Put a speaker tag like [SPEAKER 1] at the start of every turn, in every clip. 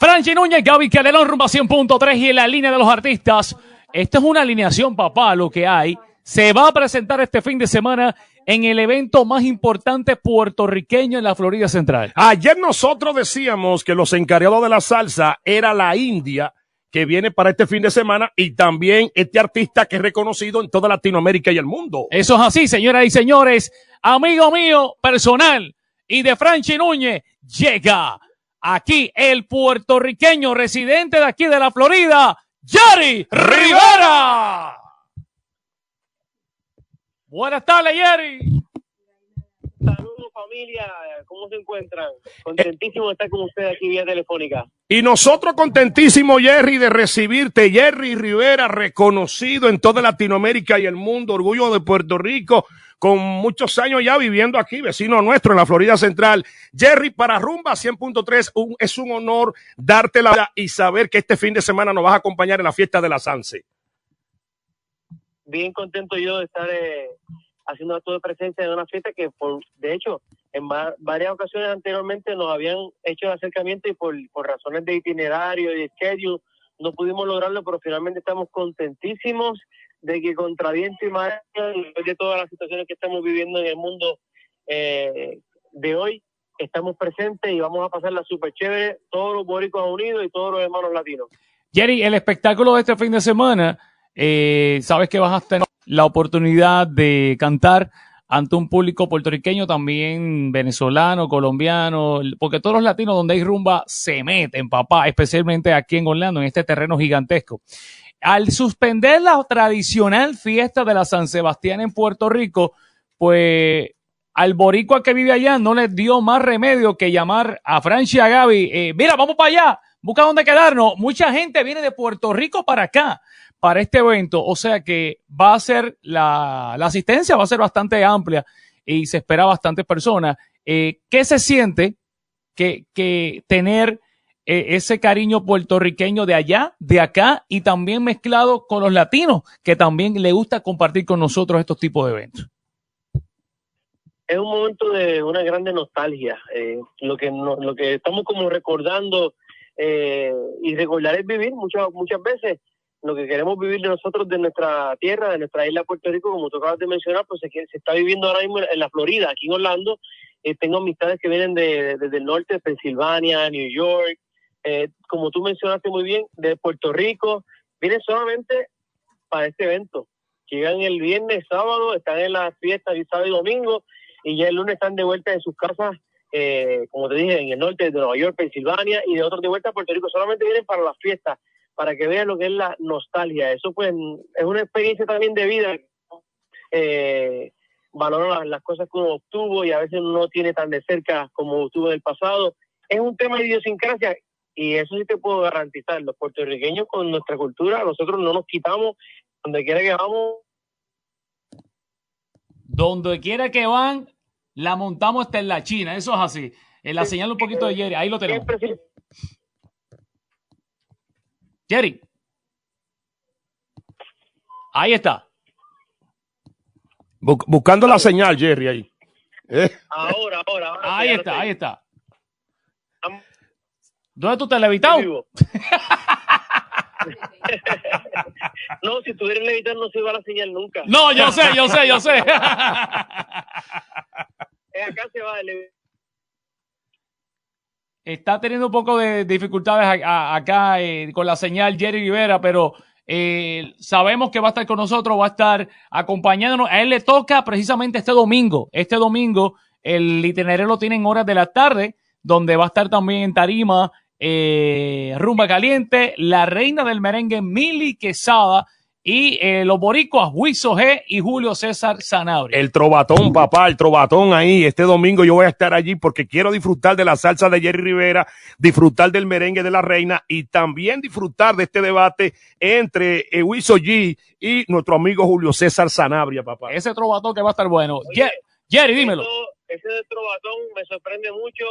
[SPEAKER 1] Franchi Núñez, Gaby Calderón, rumba 100.3 y en la línea de los artistas. Esta es una alineación, papá, lo que hay. Se va a presentar este fin de semana en el evento más importante puertorriqueño en la Florida Central.
[SPEAKER 2] Ayer nosotros decíamos que los encargados de la salsa era la India que viene para este fin de semana y también este artista que es reconocido en toda Latinoamérica y el mundo.
[SPEAKER 1] Eso es así, señoras y señores. Amigo mío, personal y de Franchi Núñez, llega aquí el puertorriqueño residente de aquí de la Florida, Jerry Rivera. Buenas tardes, Jerry.
[SPEAKER 3] Saludos familia, ¿cómo se encuentran? Contentísimo de estar con ustedes aquí vía telefónica.
[SPEAKER 2] Y nosotros contentísimos, Jerry, de recibirte. Jerry Rivera, reconocido en toda Latinoamérica y el mundo, orgullo de Puerto Rico, con muchos años ya viviendo aquí, vecino nuestro en la Florida Central. Jerry, para Rumba 100.3, un- es un honor darte la vida y saber que este fin de semana nos vas a acompañar en la fiesta de la Sanse.
[SPEAKER 3] Bien contento yo de estar eh, haciendo acto de presencia en una fiesta que, por, de hecho, en va- varias ocasiones anteriormente nos habían hecho el acercamiento y por, por razones de itinerario y de schedule no pudimos lograrlo, pero finalmente estamos contentísimos de que contra viento y marea, después de todas las situaciones que estamos viviendo en el mundo eh, de hoy, estamos presentes y vamos a pasarla súper chévere, todos los boricos unidos y todos los hermanos latinos.
[SPEAKER 1] Jerry, el espectáculo de este fin de semana, eh, sabes que vas a tener la oportunidad de cantar ante un público puertorriqueño, también venezolano, colombiano, porque todos los latinos donde hay rumba se meten, papá, especialmente aquí en Orlando, en este terreno gigantesco. Al suspender la tradicional fiesta de la San Sebastián en Puerto Rico, pues al boricua que vive allá no les dio más remedio que llamar a Francia a Gaby, eh, mira, vamos para allá, busca dónde quedarnos. Mucha gente viene de Puerto Rico para acá, para este evento, o sea que va a ser la, la asistencia va a ser bastante amplia y se espera bastantes personas. Eh, ¿Qué se siente que, que tener ese cariño puertorriqueño de allá, de acá y también mezclado con los latinos que también le gusta compartir con nosotros estos tipos de eventos?
[SPEAKER 3] es un momento de una grande nostalgia. eh, lo que no- lo que estamos como recordando eh, y recordar es vivir muchas muchas veces lo que queremos vivir de nosotros de nuestra tierra, de nuestra isla Puerto Rico, como tú acabas de mencionar, pues se, se está viviendo ahora mismo en, en la Florida, aquí en Orlando. Eh, tengo amistades que vienen de, desde el norte, de Pensilvania, New York, eh, como tú mencionaste muy bien, de Puerto Rico, vienen solamente para este evento. Llegan el viernes, sábado, están en las fiestas y sábado y domingo, y ya el lunes están de vuelta en sus casas, eh, como te dije, en el norte de Nueva York, Pensilvania, y de otros de vuelta a Puerto Rico. Solamente vienen para las fiestas, para que vean lo que es la nostalgia. Eso pues es una experiencia también de vida. Eh, las cosas que uno obtuvo y a veces no tiene tan de cerca como obtuvo en el pasado. Es un tema de idiosincrasia y eso sí te puedo garantizar. Los puertorriqueños con nuestra cultura, nosotros no nos quitamos donde quiera que vamos,
[SPEAKER 1] Donde quiera que van, la montamos hasta en la China. Eso es así. En la señal un poquito de Jerry. Ahí lo tenemos.
[SPEAKER 3] siempre sí.
[SPEAKER 1] Jerry. Ahí está.
[SPEAKER 2] Bu- buscando la señal, Jerry, ahí. ¿Eh?
[SPEAKER 3] Ahora, ahora, ahora.
[SPEAKER 1] Ahí está, ahí está. ¿Dónde tú te levitado?
[SPEAKER 3] vivo. no, si tuviera el levitar no se iba la señal nunca.
[SPEAKER 1] No, yo sé, yo sé, yo sé.
[SPEAKER 3] Eh, acá se va el.
[SPEAKER 1] Está teniendo un poco de dificultades a- a- acá eh, con la señal Jerry Rivera, pero eh, sabemos que va a estar con nosotros, va a estar acompañándonos. A él le toca precisamente este domingo. Este domingo el itinerario lo tiene en horas de la tarde, donde va a estar también en Tarima, eh, Rumba Caliente, la reina del merengue Mili Quesada y eh, los boricuas Huizo G y Julio César Sanabria.
[SPEAKER 2] El trovatón, papá, el trovatón ahí. Este domingo yo voy a estar allí porque quiero disfrutar de la salsa de Jerry Rivera, disfrutar del merengue de la reina y también disfrutar de este debate entre eh, Wiso G y nuestro amigo Julio César Sanabria, papá.
[SPEAKER 1] Ese trovatón que va a estar bueno. Jer- Jerry, dímelo.
[SPEAKER 3] Eso- ese de Trovatón me sorprende mucho.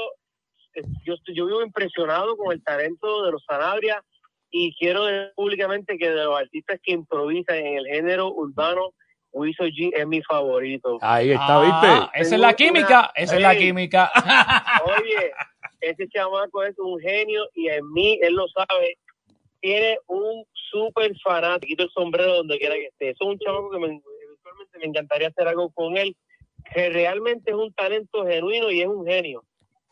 [SPEAKER 3] Yo, estoy- yo vivo impresionado con el talento de los Sanabria y quiero decir públicamente que de los artistas que improvisan en el género urbano, Wiso G es mi favorito.
[SPEAKER 2] Ahí está,
[SPEAKER 1] Ah,
[SPEAKER 2] ¿viste?
[SPEAKER 1] Esa es la química, esa es la química.
[SPEAKER 3] Oye, ese chamaco es un genio y en mí, él lo sabe, tiene un súper fanático. Quito el sombrero donde quiera que esté. Eso es un chamaco que me, eventualmente me encantaría hacer algo con él, que realmente es un talento genuino y es un genio.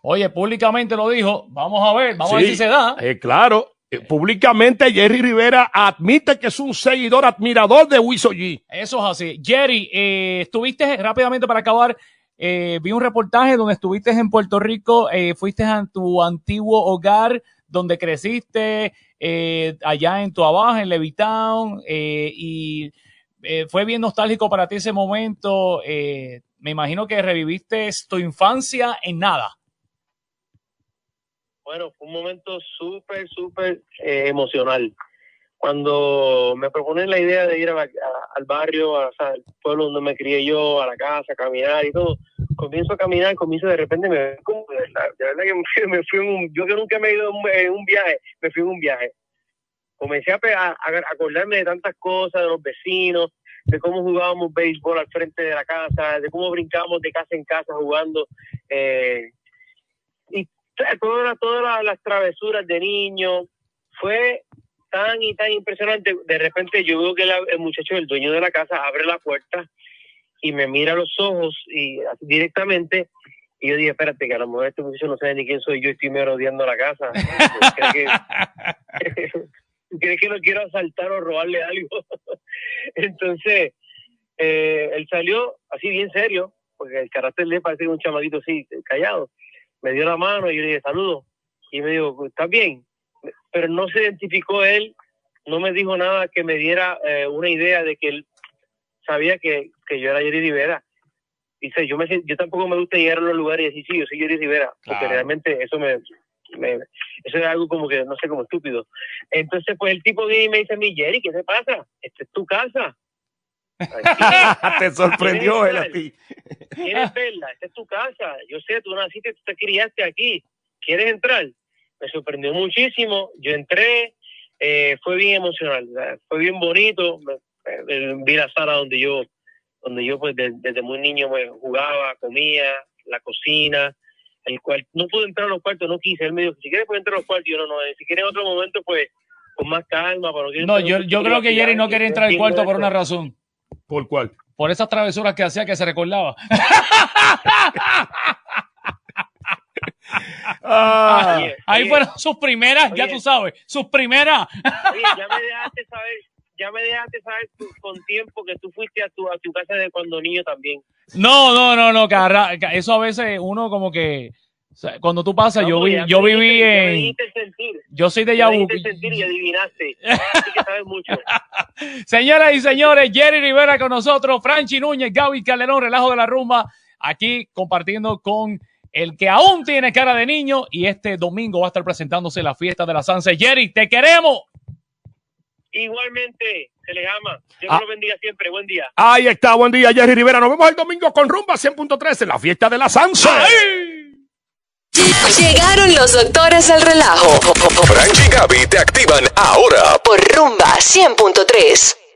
[SPEAKER 1] Oye, públicamente lo dijo. Vamos a ver, vamos a ver si se da.
[SPEAKER 2] eh, claro, eh, públicamente Jerry Rivera admite que es un seguidor admirador de Wiso G.
[SPEAKER 1] Eso es así. Jerry, eh, estuviste rápidamente para acabar. eh, vi un reportaje donde estuviste en Puerto Rico, eh, fuiste a tu antiguo hogar donde creciste, eh, allá en Tuabaja, en Levittown, eh, y fue bien nostálgico para ti ese momento. eh, me imagino que reviviste tu infancia en nada.
[SPEAKER 3] Bueno, fue un momento súper, súper eh, emocional. Cuando me proponen la idea de ir al barrio, a- al pueblo donde me crié yo, a la casa, a caminar y todo, comienzo a caminar, comienzo de repente, me como de verdad, fui, un, yo que nunca me he ido en un, viaje, me fui en un viaje. Comencé a, a- acordarme de tantas cosas, de los vecinos, de cómo jugábamos béisbol al frente de la casa, de cómo brincábamos de casa en casa jugando. Eh, todas las, todas las, travesuras de niño. Fue tan y tan impresionante. De repente yo veo que la- el muchacho, el dueño de la casa, abre la puerta y me mira a los ojos y así directamente. Y yo dije, espérate, que a lo mejor este muchacho no sabe ni quién soy yo y estoy merodeando la casa. ¿Cree que, cree que lo quiero asaltar o robarle algo? Entonces, eh, él salió así bien serio, porque el carácter él parece un chamaquito así, callado. Me dio la mano y yo le dije, saludo. Y me dijo, ¿estás bien? Pero no se identificó él, no me dijo nada que me diera eh, una idea de que él sabía que, que yo era Jerry Rivera. Dice, yo, me, yo tampoco me gusta llegar a los lugares y decir, sí, yo soy Jerry Rivera, porque realmente eso me, me- eso es algo como que, no sé, como estúpido. Entonces, pues el tipo viene y me dice a mí, Jerry, ¿qué te pasa? Esta es tu casa.
[SPEAKER 2] Te sorprendió él a ti.
[SPEAKER 3] ¿Quieres verla? Esta es tu casa. Yo sé, tú naciste, tú te criaste aquí. ¿Quieres entrar? Me sorprendió muchísimo. Yo entré, eh, fue bien emocional, ¿verdad? fue bien bonito. Vi la sala donde yo, donde yo pues de- desde muy niño me jugaba, comía, la cocina, el cuarto. No pude entrar a los cuartos, no quise. Él me dijo, si quieres puedes entrar a los cuartos. Yo no, no. Si quieres en otro momento, pues con más calma. Para no,
[SPEAKER 1] No, yo, yo creo que Jerry no quería entrar al cuarto por una razón.
[SPEAKER 2] ¿Por cuál?
[SPEAKER 1] Por esas travesuras que hacía que se recordaba.
[SPEAKER 2] Ah,
[SPEAKER 3] Oye,
[SPEAKER 1] Ahí
[SPEAKER 3] oye,
[SPEAKER 1] fueron sus primeras, ya tú sabes, sus primeras.
[SPEAKER 3] Oye, ya me dejaste saber, ya me dejaste saber con tiempo que tú fuiste a tu, a tu casa de cuando niño también.
[SPEAKER 1] No, no, no, no, carra- ca- eso a veces uno como que, o sea, cuando tú pasas,
[SPEAKER 3] No,
[SPEAKER 1] yo, vi, yo viví
[SPEAKER 3] dijiste- ya me
[SPEAKER 1] en,
[SPEAKER 3] dijiste el sentir.
[SPEAKER 1] yo soy de Yabu.
[SPEAKER 3] dijiste el sentir y adivinaste. Así que sabes mucho.
[SPEAKER 1] Señoras y señores, Jerry Rivera con nosotros, Franchi Núñez, Gaby Calderón, Relajo de la Rumba, aquí compartiendo con el que aún tiene cara de niño y este domingo va a estar presentándose la fiesta de la Sanse. Jerry, te queremos.
[SPEAKER 3] Igualmente, se les ama. Dios
[SPEAKER 2] Ah.
[SPEAKER 3] los bendiga siempre. Buen día.
[SPEAKER 2] Ahí está, buen día, Jerry Rivera. Nos vemos el domingo con Rumba 100.3 en la fiesta de la Sanse.
[SPEAKER 4] Llegaron los doctores al relajo
[SPEAKER 5] Franchi y Gaby te activan ahora
[SPEAKER 4] por Rumba 100.3.